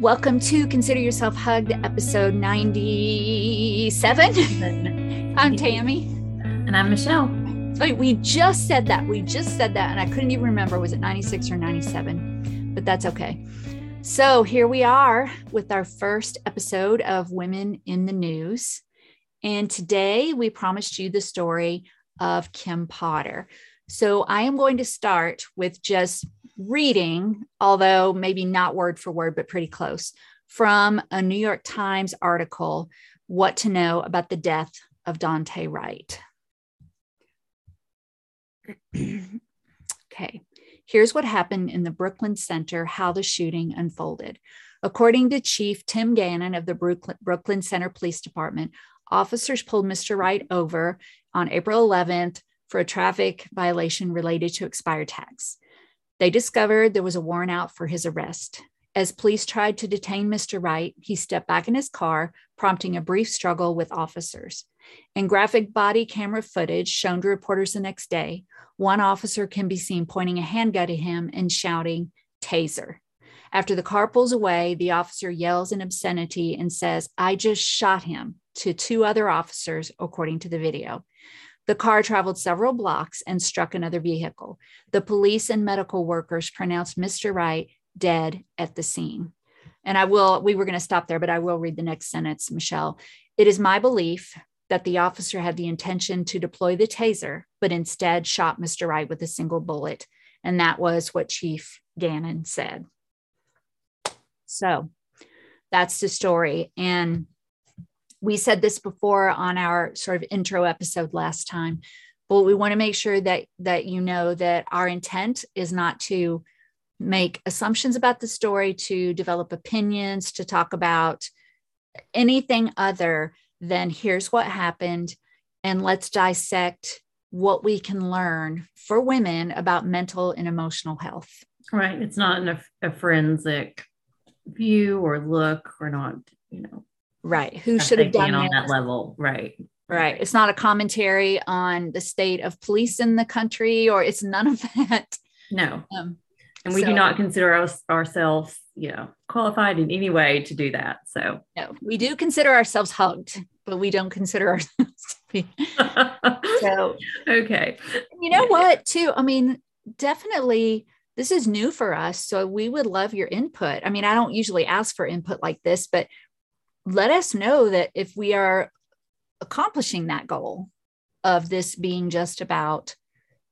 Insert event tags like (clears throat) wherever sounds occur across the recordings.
Welcome to Consider Yourself Hugged, episode 97. (laughs) I'm Tammy. And I'm Michelle. Wait, we just said that. We just said that. And I couldn't even remember. Was it 96 or 97? But that's okay. So here we are with our first episode of Women in the News. And today we promised you the story of Kim Potter. So I am going to start with just reading, although maybe not word for word, but pretty close, from a New York Times article, What to Know About the Death of Daunte Wright. okay, here's what happened in the Brooklyn Center, how the shooting unfolded. According to Chief Tim Gannon of the Brooklyn Center Police Department, officers pulled Mr. Wright over on April 11th for a traffic violation related to expired tags. They discovered there was a warrant out for his arrest. As police tried to detain Mr. Wright, he stepped back in his car, prompting a brief struggle with officers. In graphic body camera footage shown to reporters the next day, one officer can be seen pointing a handgun at him and shouting, Taser. After the car pulls away, the officer yells an obscenity and says, I just shot him to two other officers, according to the video. The car traveled several blocks and struck another vehicle. The police and medical workers pronounced Mr. Wright dead at the scene. And I will, we were going to stop there, but I will read the next sentence, Michelle. It is my belief that the officer had the intention to deploy the taser, but instead shot Mr. Wright with a single bullet. And that was what Chief Gannon said. So that's the story. And we said this before on our sort of intro episode last time but we want to make sure that that you know that our intent is not to make assumptions about the story to develop opinions to talk about anything other than here's what happened and let's dissect what we can learn for women about mental and emotional health. Right it's not a, a forensic view or look we're not you know right. Who should have done on that level. Right. Right. It's not a commentary on the state of police in the country or it's none of that. No. Um, and we so, do not consider our, ourselves you know qualified in any way to do that. So. No we do consider ourselves hugged but we don't consider ourselves to be. (laughs) So okay. you know what too? I mean definitely this is new for us so we would love your input. I mean i don't usually ask for input like this but let us know that if we are accomplishing that goal of this being just about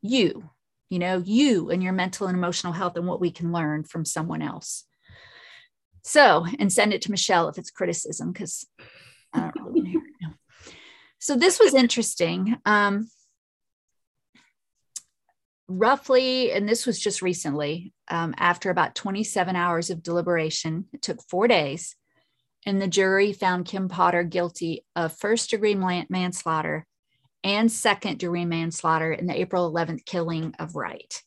you, you know, you and your mental and emotional health and what we can learn from someone else. So, and send it to Michelle if it's criticism, because I don't really hear it now. So, this was interesting. Um, roughly, and this was just recently, um, after about 27 hours of deliberation, it took four days and the jury found Kim Potter guilty of first degree manslaughter and second degree manslaughter in the April 11th killing of Wright.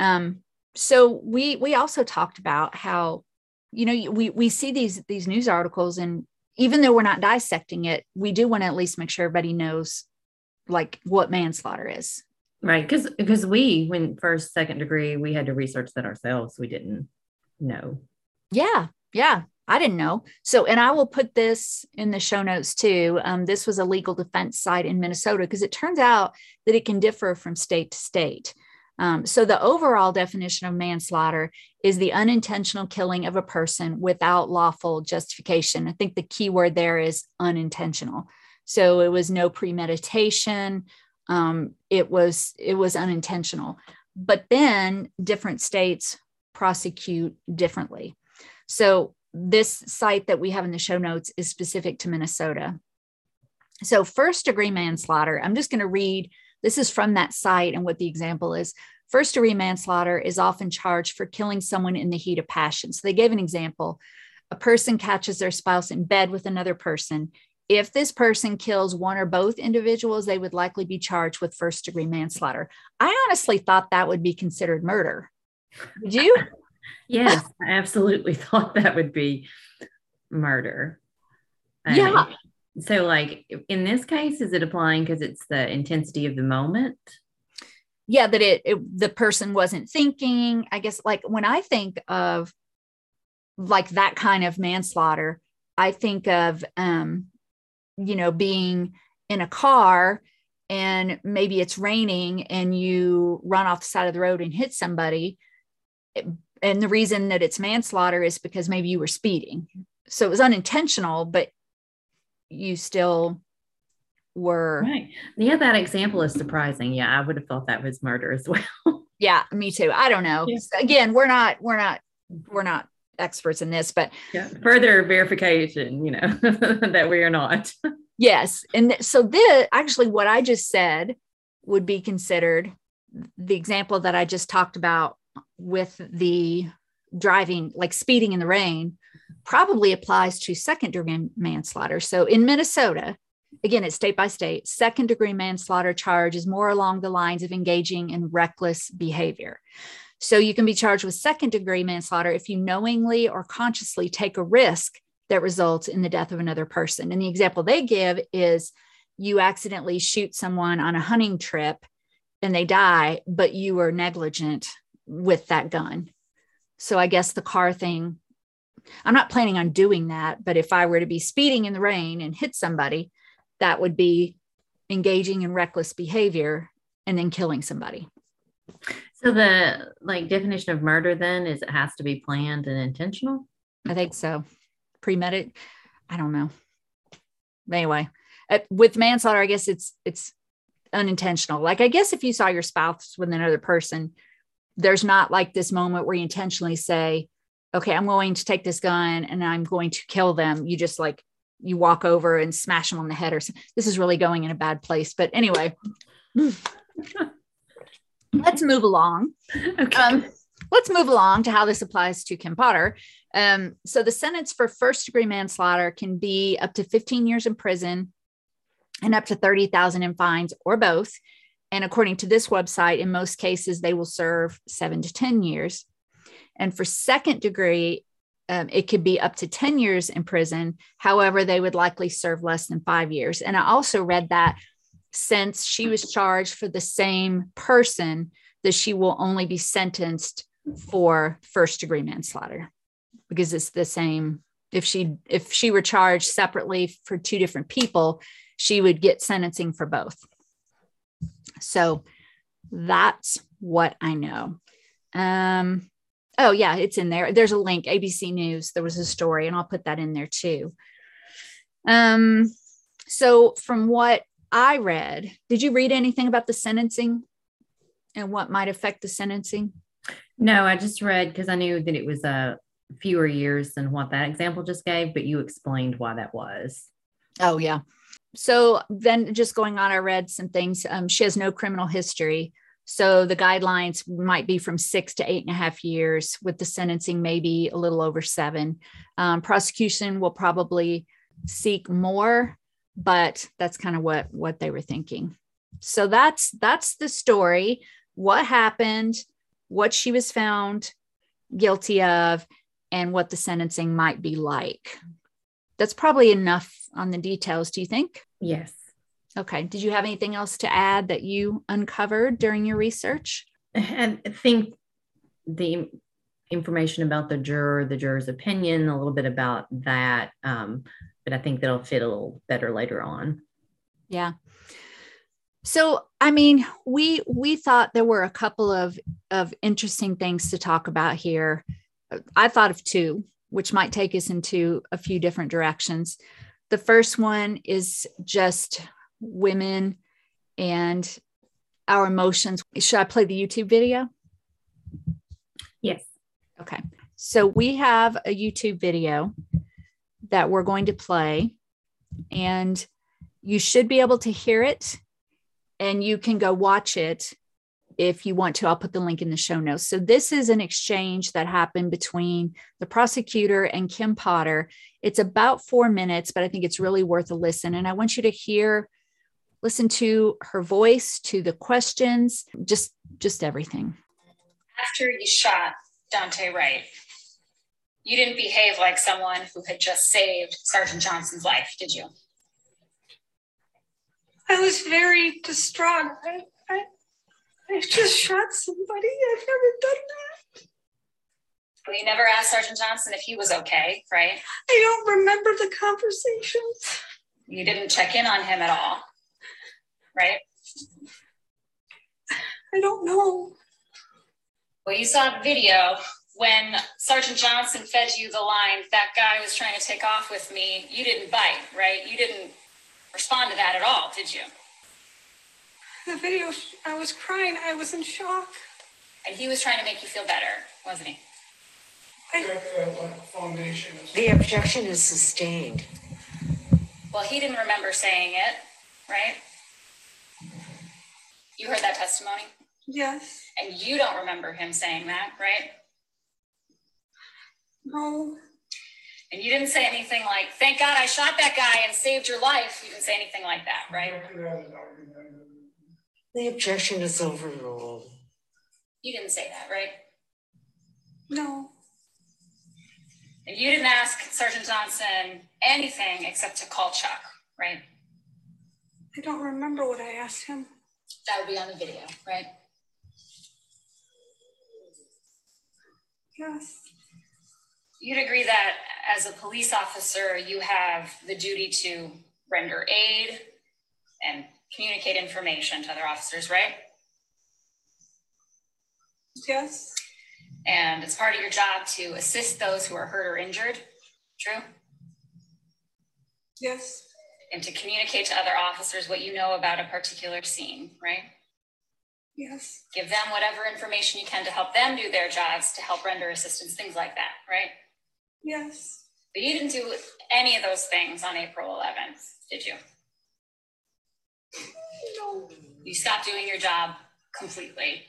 Um, so we we also talked about how you know we we see these these news articles and even though we're not dissecting it, we do want to at least make sure everybody knows like what manslaughter is. Right, because because we when first second degree we had to research that ourselves. We didn't know. Yeah, yeah. I didn't know. So, and I will put this in the show notes too. Um, this was a legal defense site in Minnesota because it turns out that it can differ from state to state. Um, so, the overall definition of manslaughter is the unintentional killing of a person without lawful justification. I think the key word there is unintentional. So, it was no premeditation. Um, it was it was unintentional. But then different states prosecute differently. So this site that we have in the show notes is specific to Minnesota. So, first degree manslaughter, I'm just going to read this is from that site and what the example is. First degree manslaughter is often charged for killing someone in the heat of passion. So, they gave an example a person catches their spouse in bed with another person. If this person kills one or both individuals, they would likely be charged with first degree manslaughter. I honestly thought that would be considered murder. Did you? (laughs) Yes, I absolutely (laughs) thought that would be murder. Yeah. Mean, so, like in this case, is it applying because it's the intensity of the moment? Yeah, that it, it the person wasn't thinking. I guess like when I think of like that kind of manslaughter, I think of, um, you know, being in a car and maybe it's raining and you run off the side of the road and hit somebody. And the reason that it's manslaughter is because maybe you were speeding. So it was unintentional, but you still were. Right. Yeah, that example is surprising. Yeah, I would have thought that was murder as (laughs) well. yeah, me too. I don't know. Yeah. Again, we're not, we're not, we're not experts in this, but yeah, further verification, you know, (laughs) that we are not. Yes. And so this actually what I just said would be considered the example that I just talked about with the driving, like speeding in the rain, probably applies to second degree manslaughter. So in Minnesota, again, it's state by state, second degree manslaughter charge is more along the lines of engaging in reckless behavior. So you can be charged with second degree manslaughter if you knowingly or consciously take a risk that results in the death of another person. And the example they give is you accidentally shoot someone on a hunting trip and they die, but you were negligent with that gun. So I guess the car thing, I'm not planning on doing that, but if I were to be speeding in the rain and hit somebody, that would be engaging in reckless behavior and then killing somebody. So the like definition of murder then is it has to be planned and intentional? I think so premeditated. I don't know. Anyway, uh, with manslaughter, I guess it's it's unintentional. Like I guess if you saw your spouse with another person, there's not like this moment where you intentionally say, "Okay, I'm going to take this gun and I'm going to kill them." You just like you walk over and smash them on the head or something. This is really going in a bad place. But anyway, (laughs) let's move along. Okay. Um, let's move along to how this applies to Kim Potter. Um, so the sentence for first degree manslaughter can be up to 15 years in prison and up to 30,000 in fines or both. And according to this website, in most cases, they will serve seven to 10 years. And for second degree, um, it could be up to 10 years in prison. However, they would likely serve less than five years. And I also read that since she was charged for the same person, that she will only be sentenced for first degree manslaughter because it's the same if she if she were charged separately for two different people she would get sentencing for both so that's what i know. Um oh yeah it's in there. There's a link abc news. There was a story and i'll put that in there too. Um so from what i read did you read anything about the sentencing and what might affect the sentencing? No i just read because i knew that it was a fewer years than what that example just gave, but you explained why that was. Oh, yeah. So then just going on, I read some things. Um, she has no criminal history. So the guidelines might be from six to eight and a half years, with the sentencing maybe a little over seven. Um, prosecution will probably seek more, but that's kind of what what they were thinking. So that's that's the story. What happened? What she was found guilty of, and what the sentencing might be like. That's probably enough on the details, do you think? Yes. Okay. Did you have anything else to add that you uncovered during your research? I think the information about the juror, the juror's opinion, a little bit about that. Um, but I think that'll fit a little better later on. Yeah. So, I mean, we we thought there were a couple of of interesting things to talk about here. I thought of two, which might take us into a few different directions. The first one is just women and our emotions. Should I play the YouTube video? Yes. Okay. So we have a YouTube video that we're going to play, and you should be able to hear it, and you can go watch it if you want to, I'll put the link in the show notes. So, this is an exchange that happened between the prosecutor and Kim Potter. It's about four minutes, but I think it's really worth a listen. And I want you to hear, listen to her voice, to the questions, just just everything. After you shot Daunte Wright, you didn't behave like someone who had just saved Sergeant Johnson's life, did you? I was very distraught. I, I, I just shot somebody. I've never done that. Well, you never asked Sergeant Johnson if he was okay, right? I don't remember the conversations. You didn't check in on him at all, right? I don't know. Well, you saw the video when Sergeant Johnson fed you the line, that guy was trying to take off with me. You didn't bite, right? You didn't respond to that at all, did you? The video, I was crying. I was in shock. And he was trying to make you feel better, wasn't he? The objection is sustained. Well, he didn't remember saying it, right? You heard that testimony? Yes. And you don't remember him saying that, right? No. And you didn't say anything like, thank God I shot that guy and saved your life. You didn't say anything like that, right? The objection is overruled. You didn't say that, right? No. And you didn't ask Sergeant Johnson anything except to call Chuck, right? I don't remember what I asked him. That would be on the video, right? Yes. You'd agree that as a police officer, you have the duty to render aid and communicate information to other officers, right? Yes. And it's part of your job to assist those who are hurt or injured, true? Yes. And to communicate to other officers what you know about a particular scene, right? Yes. Give them whatever information you can to help them do their jobs, to help render assistance, things like that, right? Yes. But you didn't do any of those things on April 11th, did you? No. You stopped doing your job completely.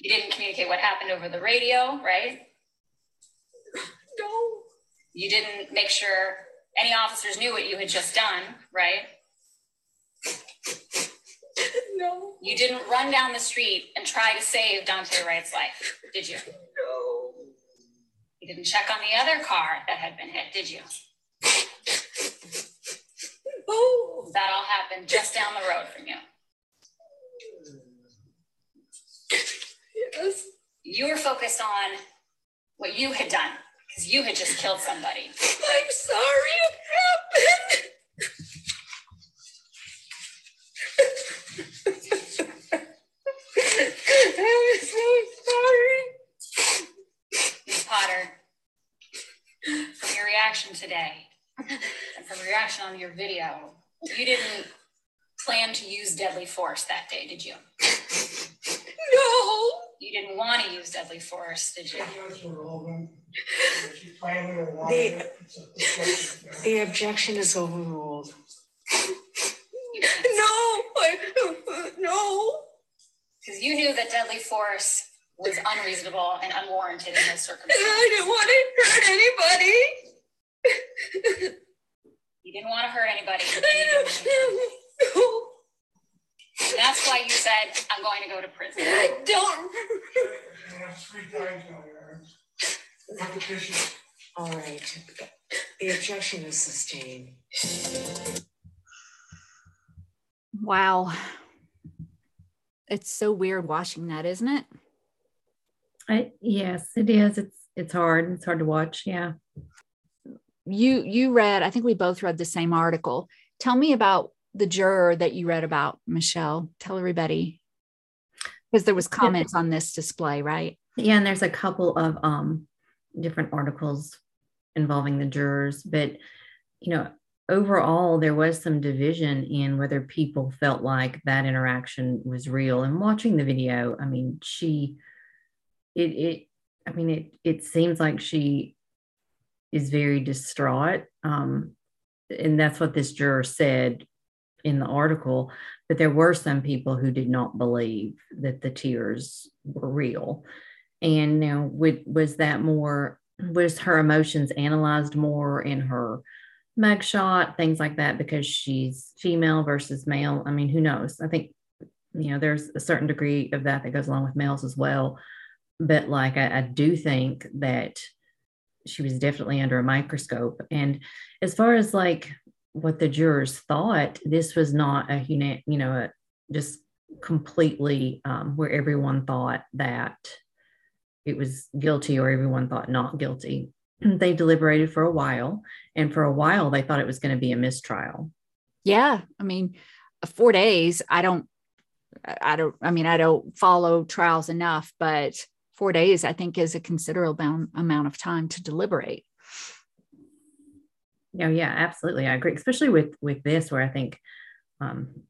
You didn't communicate what happened over the radio, right? No. You didn't make sure any officers knew what you had just done, right? No. You didn't run down the street and try to save Daunte Wright's life, did you? No. You didn't check on the other car that had been hit, did you? Oh. That all happened just down the road from you. Yes. You were focused on what you had done because you had just killed somebody. I'm sorry it happened. I'm so sorry. Ms. Potter, from your reaction today and from your reaction on your video, you didn't plan to use deadly force that day, did you? (laughs) No. You didn't want to use deadly force, did you? (laughs) The, the objection is overruled. (laughs) No. I, no. Because you knew that deadly force was unreasonable and unwarranted in those And circumstances. I didn't want to hurt anybody. You didn't want to hurt anybody. and you didn't- No. That's why you said, I'm going to go to prison. I don't. Three times now, All right. The objection is sustained. Wow. It's so weird watching that, isn't it? I, yes, it is. It's it's hard. It's hard to watch. Yeah. You you read, I think we both read the same article. Tell me about the juror that you read about, Michelle. Tell everybody. Because there was comments on this display, right? Yeah, and there's a couple of um different articles involving the jurors, but you know, overall there was some division in whether people felt like that interaction was real. And watching the video, I mean, she it it I mean it it seems like she is very distraught. Um and that's what this juror said in the article but there were some people who did not believe that the tears were real. And now would, was that more was her emotions analyzed more in her mugshot things like that because she's female versus male? I mean who knows? I think you know there's a certain degree of that that goes along with males as well. But like i, I do think that she was definitely under a microscope and as far as like what the jurors thought this was not a you know a, just completely um, where everyone thought that it was guilty or everyone thought not guilty. (clears throat) they deliberated for a while, and for a while they thought it was going to be a mistrial. Yeah, I mean, four days. I don't. I don't. I mean, I don't follow trials enough, but four days I think is a considerable amount of time to deliberate. Yeah, yeah, absolutely. I agree, especially with with this, where I think um,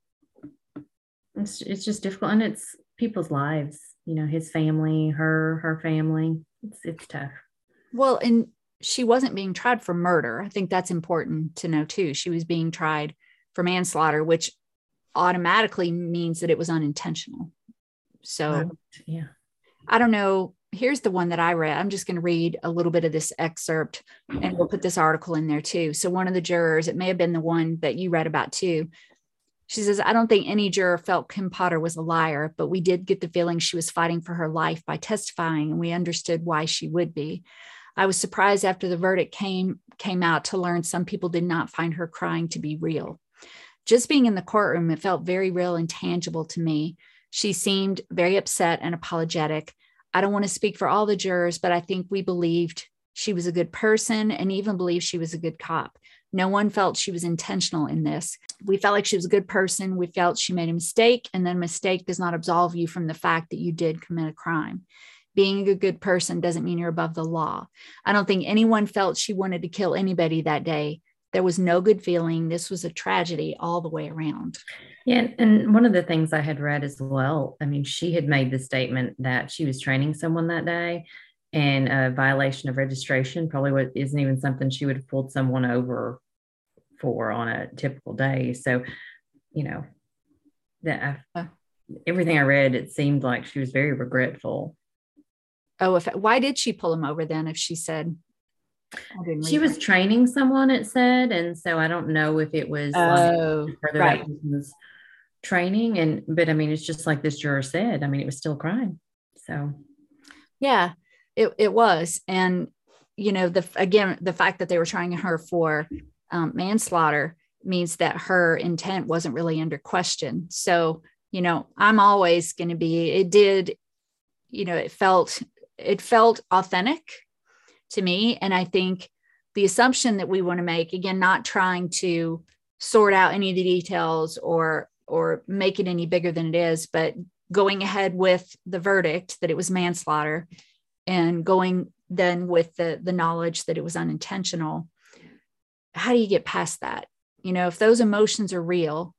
it's it's just difficult, and it's people's lives. You know, his family, her, her family. It's it's tough. Well, and she wasn't being tried for murder. I think that's important to know too. She was being tried for manslaughter, which automatically means that it was unintentional. So, yeah, I don't know. Here's the one that I read. I'm just going to read a little bit of this excerpt and we'll put this article in there too. So, one of the jurors, it may have been the one that you read about too. She says, I don't think any juror felt Kim Potter was a liar, but we did get the feeling she was fighting for her life by testifying, and we understood why she would be. I was surprised after the verdict came came out to learn some people did not find her crying to be real. Just being in the courtroom, it felt very real and tangible to me. She seemed very upset and apologetic. I don't want to speak for all the jurors, but I think we believed she was a good person and even believed she was a good cop. No one felt she was intentional in this. We felt like she was a good person. We felt she made a mistake, and then mistake does not absolve you from the fact that you did commit a crime. Being a good person doesn't mean you're above the law. I don't think anyone felt she wanted to kill anybody that day. There was no good feeling. This was a tragedy all the way around. Yeah. And one of the things I had read as well, I mean, she had made the statement that she was training someone that day and a violation of registration probably what isn't even something she would have pulled someone over for on a typical day. So, you know, that I, everything I read, it seemed like she was very regretful. Oh, if why did she pull him over then? If she said she was training someone, it said, and so I don't know if it was oh, like right. training. And but I mean, it's just like this juror said. I mean, it was still crime. So yeah, it it was, and you know the again the fact that they were trying her for um, manslaughter means that her intent wasn't really under question. So you know, I'm always going to be. It did, you know, it felt it felt authentic to me. And I think the assumption that we want to make, again, not trying to sort out any of the details or or make it any bigger than it is, but going ahead with the verdict that it was manslaughter and going then with the the knowledge that it was unintentional. How do you get past that? You know if those emotions are real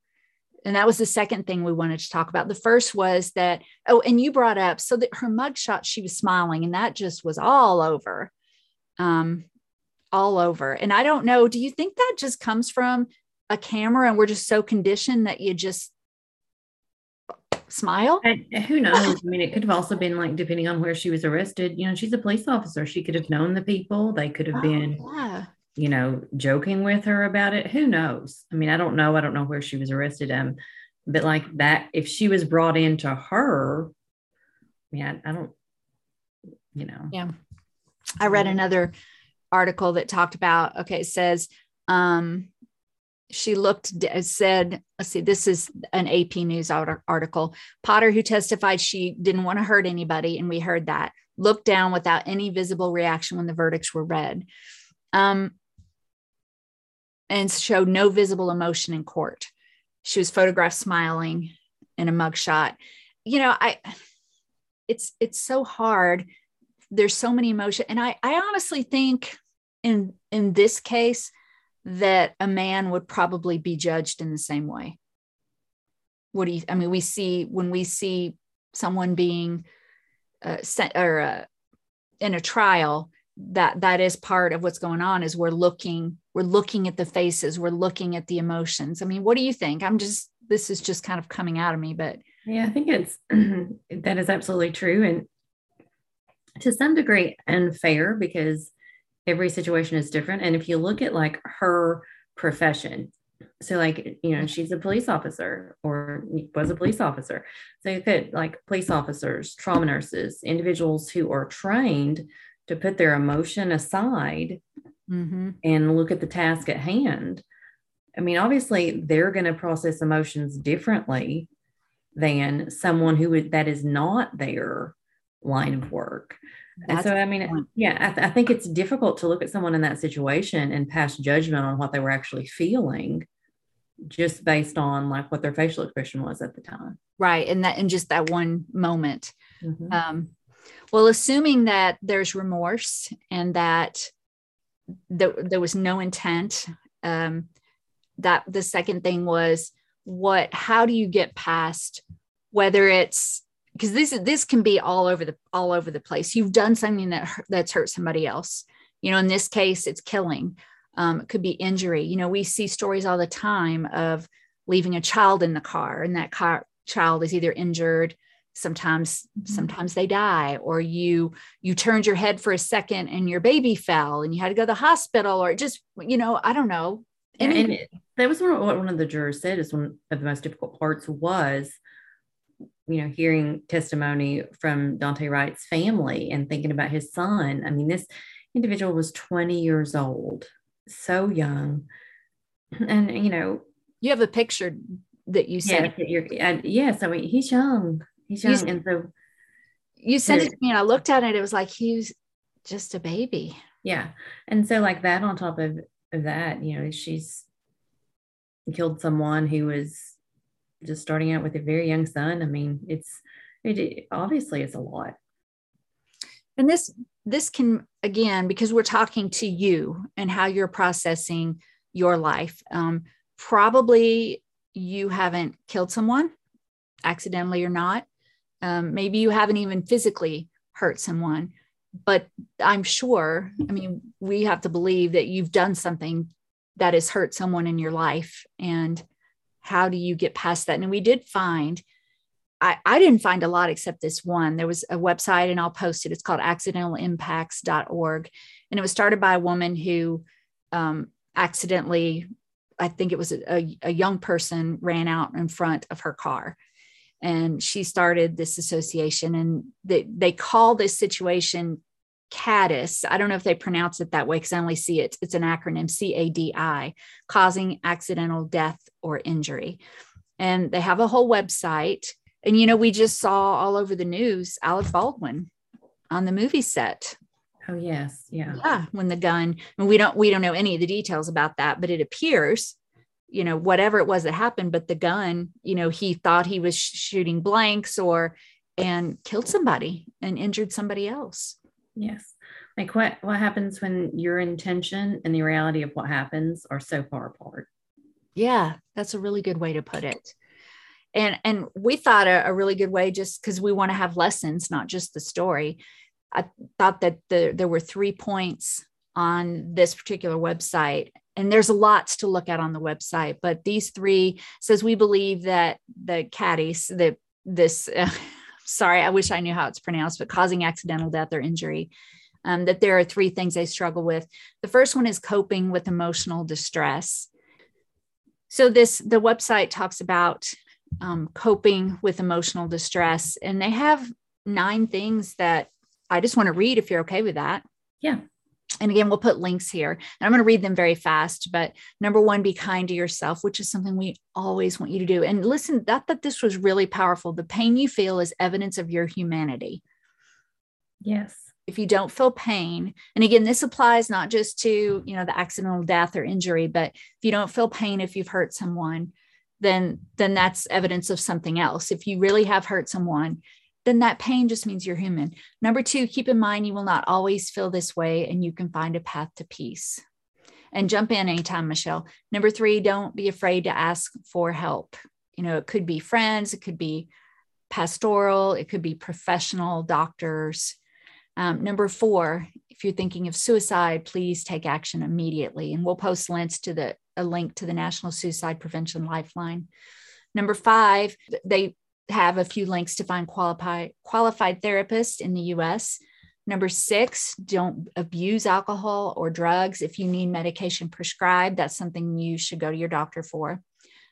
and that was the second thing we wanted to talk about. The first was that oh and you brought up so that her mugshot she was smiling and that just was all over um, all over. And I don't know, do you think that just comes from a camera and we're just so conditioned that you just smile? And who knows? (laughs) I mean, it could have also been like depending on where she was arrested. You know, she's a police officer. She could have known the people. They could have oh, been, yeah. you know, joking with her about it. Who knows? I mean, I don't know. I don't know where she was arrested. Um, but like that, if she was brought into her, yeah, I, I don't, you know. Yeah. I read another article that talked about, okay, it says, um, she looked said let's see this is an ap news article. Potter who testified she didn't want to hurt anybody and we heard that. Looked down without any visible reaction when the verdicts were read. Um, and showed no visible emotion in court. She was photographed smiling in a mugshot. You know i it's it's so hard there's so many emotions and i i honestly think in in this case that a man would probably be judged in the same way. What do you i mean we see when we see someone being uh, sent or uh, in a trial that that is part of what's going on is we're looking we're looking at the faces we're looking at the emotions. I mean what do you think? I'm just this is just kind of coming out of me but yeah i think it's (clears throat) that is absolutely true and to some degree unfair because every situation is different. And if you look at like her profession, so like you know she's a police officer or was a police officer so you could like police officers trauma nurses individuals who are trained to put their emotion aside mm-hmm. and look at the task at hand i mean obviously they're going to process emotions differently than someone who would, that is not their line of work. and so, I mean, yeah, I, th- I think it's difficult to look at someone in that situation and pass judgment on what they were actually feeling just based on like what their facial expression was at the time. Right. And that, in just that one moment. Mm-hmm. Um, well, assuming that there's remorse and that there, there was no intent, um, that the second thing was what, how do you get past whether it's because this this can be all over the all over the place. You've done something that that's hurt somebody else. You know, in this case, it's killing. Um, it could be injury. You know, we see stories all the time of leaving a child in the car, and that car child is either injured. Sometimes, mm-hmm. sometimes they die, or you you turned your head for a second and your baby fell, and you had to go to the hospital, or just you know, I don't know. And, and it, that was what one of the jurors said is one of the most difficult parts was you know, hearing testimony from Daunte Wright's family and thinking about his son. I mean, this individual was 20 years old, so young. (clears throat) And, you know, you have a picture that you sent. Yes, uh, yes I mean, he's young. He's young. You, and so you sent it to me and I looked at it. It was like he was just a baby. Yeah. And so, like that, on top of, of that, you know, she's killed someone who was just starting out with a very young son i mean it's it, obviously it's a lot. And this this can again because we're talking to you and how you're processing your life um, probably you haven't killed someone accidentally or not. Um, maybe you haven't even physically hurt someone but i'm sure i mean we have to believe that you've done something that has hurt someone in your life and how do you get past that? And we did find, I, I didn't find a lot except this one. There was a website, and I'll post it. It's called accidentalimpacts.org. And it was started by a woman who um, accidentally, I think it was a, a young person, ran out in front of her car and she started this association and they, they call this situation CADIS. I don't know if they pronounce it that way because I only see it. It's an acronym C A D I, causing accidental death or injury. And they have a whole website. And, you know, we just saw all over the news Alec Baldwin on the movie set. Oh, yes. Yeah. Yeah. When the gun, and we don't, we don't know any of the details about that, but it appears, you know, whatever it was that happened, but the gun, you know, he thought he was shooting blanks or, and killed somebody and injured somebody else. Yes. Like what what happens when your intention and the reality of what happens are so far apart? Yeah, that's a really good way to put it. And and we thought a, a really good way just because we want to have lessons, not just the story. I thought that the, there were three points on this particular website and there's lots to look at on the website but these three says we believe that the CADIS the this uh, (laughs) sorry, I wish I knew how it's pronounced, but causing accidental death or injury. Um, that there are three things they struggle with. The first one is coping with emotional distress. So this the website talks about um, coping with emotional distress, and they have nine things that I just want to read if you're okay with that. Yeah. And again, we'll put links here. And I'm going to read them very fast. But number one, be kind to yourself, which is something we always want you to do. And listen, that that this was really powerful. The pain you feel is evidence of your humanity. Yes. If you don't feel pain, and again, this applies not just to you know the accidental death or injury, but if you don't feel pain if you've hurt someone, then then that's evidence of something else. If you really have hurt someone, then that pain just means you're human. Number two, keep in mind you will not always feel this way and you can find a path to peace. And jump in anytime, Michelle. Number three, don't be afraid to ask for help. You know, it could be friends, it could be pastoral, it could be professional doctors. Um, number four, if you're thinking of suicide, please take action immediately. And we'll post links to the a link to the National Suicide Prevention Lifeline. Number five, they have a few links to find qualified qualified therapists in the US. Number six, don't abuse alcohol or drugs. If you need medication prescribed, that's something you should go to your doctor for.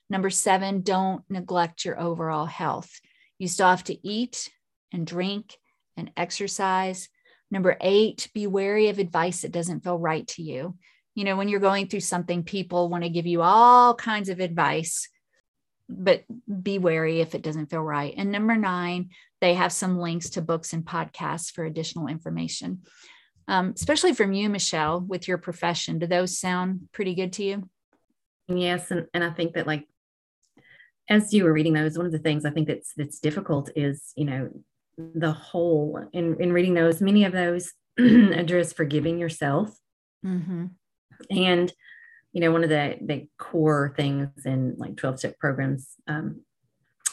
Number seven, don't neglect your overall health. You still have to eat and drink and exercise. Number eight, be wary of advice that doesn't feel right to you. You know, when you're going through something, people want to give you all kinds of advice but be wary if it doesn't feel right. And number nine, they have some links to books and podcasts for additional information. Um, especially from you, Michelle, with your profession. Do those sound pretty good to you? Yes, and, and I think that like as you were reading those, one of the things I think that's that's difficult is, you know, the whole in, in reading those, many of those (clears throat) address forgiving yourself. Mm-hmm. And, you know, one of the, the core things in like 12 step programs um,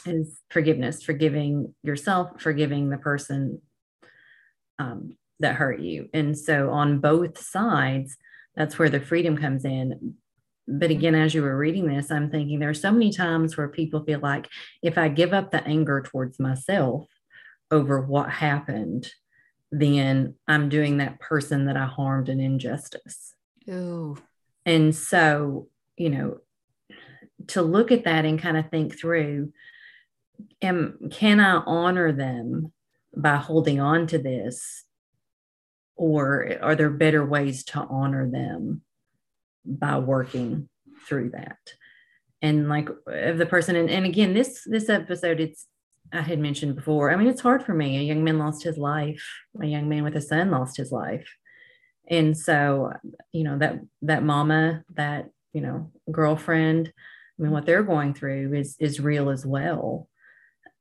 is forgiveness, forgiving yourself, forgiving the person um, that hurt you. And so on both sides, that's where the freedom comes in. But again, as you were reading this, I'm thinking there are so many times where people feel like if I give up the anger towards myself over what happened, then I'm doing that person that I harmed an injustice. Ooh. And so, you know, to look at that and kind of think through, am can I honor them by holding on to this? Or are there better ways to honor them by working through that? And like of the person, and, and again, this this episode, it's I had mentioned before. I mean, it's hard for me. A young man lost his life. A young man with a son lost his life. And so, you know, that that mama, that, you know, girlfriend, I mean, what they're going through is is real as well.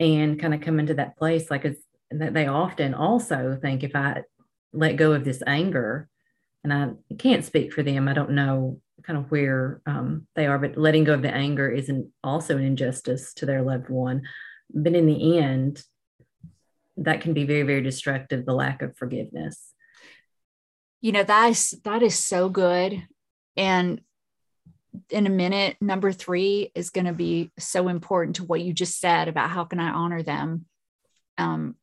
And kind of come into that place like it's that they often also think if I let go of this anger, and I can't speak for them, I don't know kind of where um, they are, but letting go of the anger isn't also an injustice to their loved one but in the end that can be very very destructive the lack of forgiveness you know that is that is so good and in a minute number three is going to be so important to what you just said about how can i honor them um,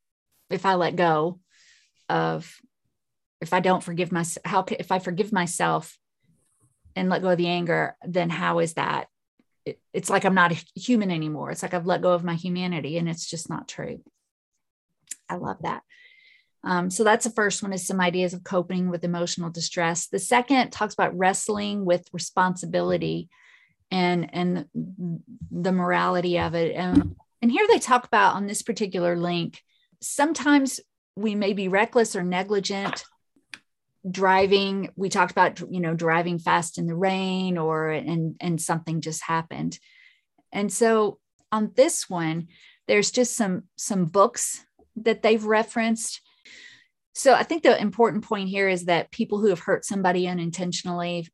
if i let go of if i don't forgive myself how can, if i forgive myself and let go of the anger then how is that it, it's like I'm not a human anymore. It's like I've let go of my humanity, and it's just not true. I love that. Um, so that's the first one is some ideas of coping with emotional distress. The second talks about wrestling with responsibility and and the morality of it. And, and here they talk about on this particular link, sometimes we may be reckless or negligent driving we talked about you know driving fast in the rain or and and something just happened and so on this one there's just some some books that they've referenced so i think the important point here is that people who have hurt somebody unintentionally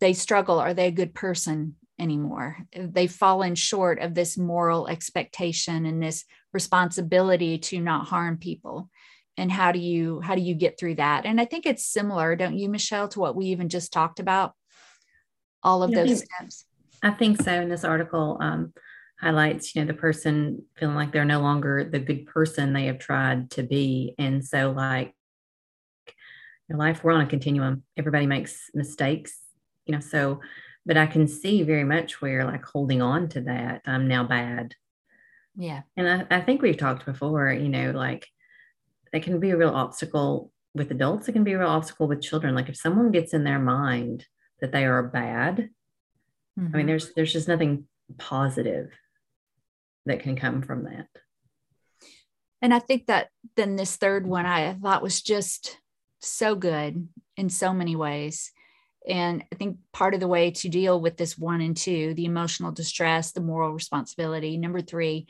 they struggle. Are they a good person anymore? They've fallen short of this moral expectation and this responsibility to not harm people. And how do you how do you get through that? And i think it's similar don't you michelle to what we even just talked about? All of those steps. I think so. In this article um, highlights you know the person feeling like they're no longer the good person they have tried to be. And so like in life we're on a continuum. Everybody makes mistakes you know so but i can see very much where like holding on to that i'm now bad. Yeah. And I, I think we've talked before you know like it can be a real obstacle with adults. It can be a real obstacle with children. Like if someone gets in their mind that they are bad mm-hmm. i mean mm-hmm. there's there's just nothing positive that can come from that. And i think that then this third one i thought was just so good in so many ways. And i think part of the way to deal with this one and two the emotional distress the moral responsibility number three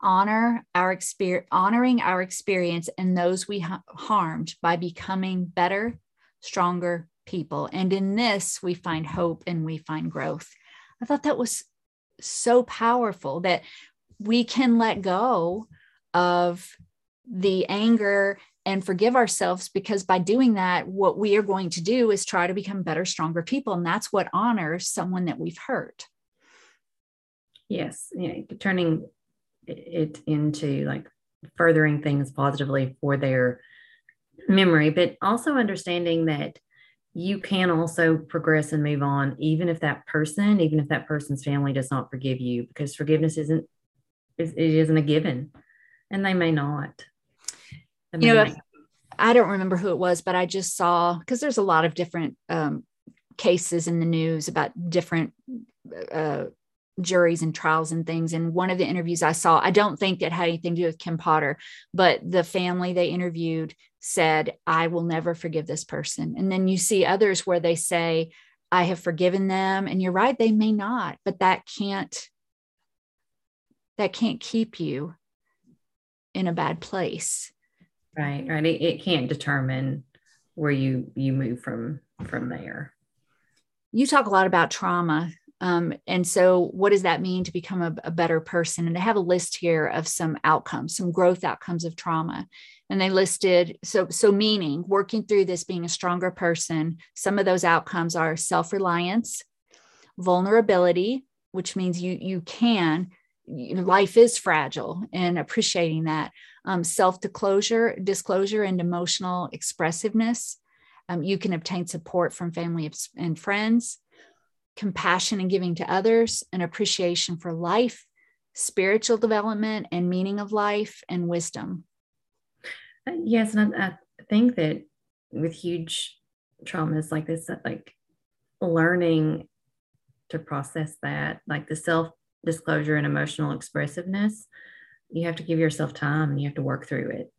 honor our experience honoring our experience and those we ha- harmed by becoming better stronger people. And in this we find hope and we find growth. I thought that was so powerful that we can let go of the anger and forgive ourselves because by doing that what we are going to do is try to become better stronger people and that's what honors someone that we've hurt yes yeah turning it into like furthering things positively for their memory, but also understanding that you can also progress and move on, even if that person, even if that person's family does not forgive you, because forgiveness isn't it isn't a given, and they may not. You know, I don't remember who it was, but I just saw because there's a lot of different um, cases in the news about different uh, juries and trials and things. And one of the interviews I saw, I don't think it had anything to do with Kim Potter, but the family they interviewed said, I will never forgive this person. And then you see others where they say, I have forgiven them. And you're right, they may not, but that can't that can't keep you in a bad place. Right, right. It, it can't determine where you you move from from there. You talk a lot about trauma um, and so, what does that mean to become a, a, better person? And they have a list here of some outcomes, some growth outcomes of trauma. And they listed so so meaning working through this, being a stronger person. Some of those outcomes are self reliance, vulnerability, which means you you can. You know, life is fragile, and appreciating that. Um, self disclosure, disclosure, and emotional expressiveness. Um, you can obtain support from family and friends compassion and giving to others, an appreciation for life, spiritual development and meaning of life, and wisdom. Uh, yes, and I, I think that with huge traumas like this, like learning to process that, like the self disclosure and emotional expressiveness, you have to give yourself time and you have to work through it.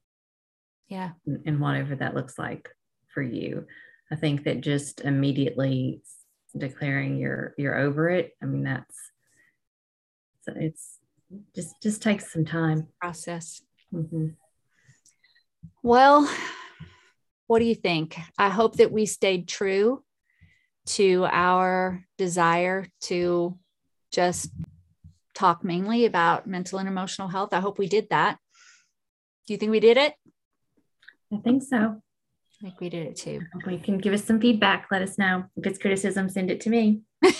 Yeah. And whatever that looks like for you. I think that just immediately declaring you're you're over it i mean that's so it's just just takes some time process mm-hmm. well what do you think i hope that we stayed true to our desire to just talk mainly about mental and emotional health i hope we did that do you think we did it i think so I think we did it too. You can give us some feedback. Let us know. If it's criticism, send it to me. (laughs) well,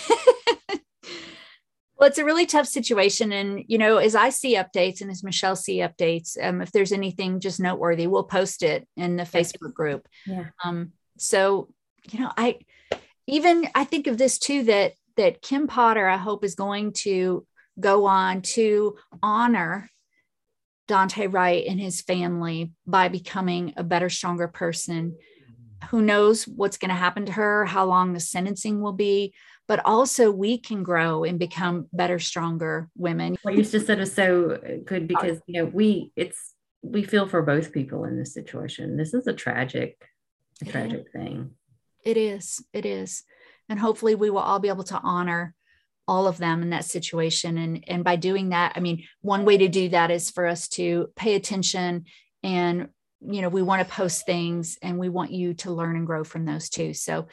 it's a really tough situation. And, you know, as I see updates and as Michelle see updates, um, if there's anything just noteworthy, we'll post it in the Facebook group. Yeah. Um, so, you know, I even I think of this too that that Kim Potter, I hope, is going to go on to honor Daunte Wright and his family by becoming a better, stronger person. Who knows what's going to happen to her, how long the sentencing will be, but also we can grow and become better, stronger women. What you just said is so good because you know we it's we feel for both people in this situation. This is a tragic, a tragic thing. It is. It is. And hopefully we will all be able to honor all of them in that situation. And and by doing that i mean one way to do that is for us to pay attention and you know we want to post things and we want you to learn and grow from those too. So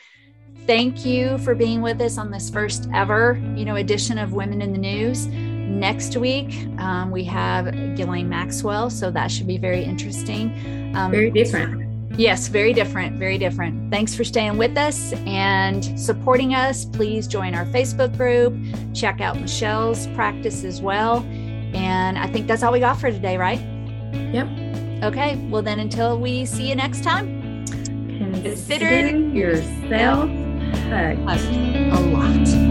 thank you for being with us on this first ever you know edition of women in the news. Next week um, we have ghislaine maxwell so that should be very interesting. Um, very different Yes, very different, very different. Thanks for staying with us and supporting us. Please join our Facebook group, check out Michelle's practice as well. And I think that's all we got for today, right? Yep. Okay. Well, then until we see you next time, consider yourself hugged a lot.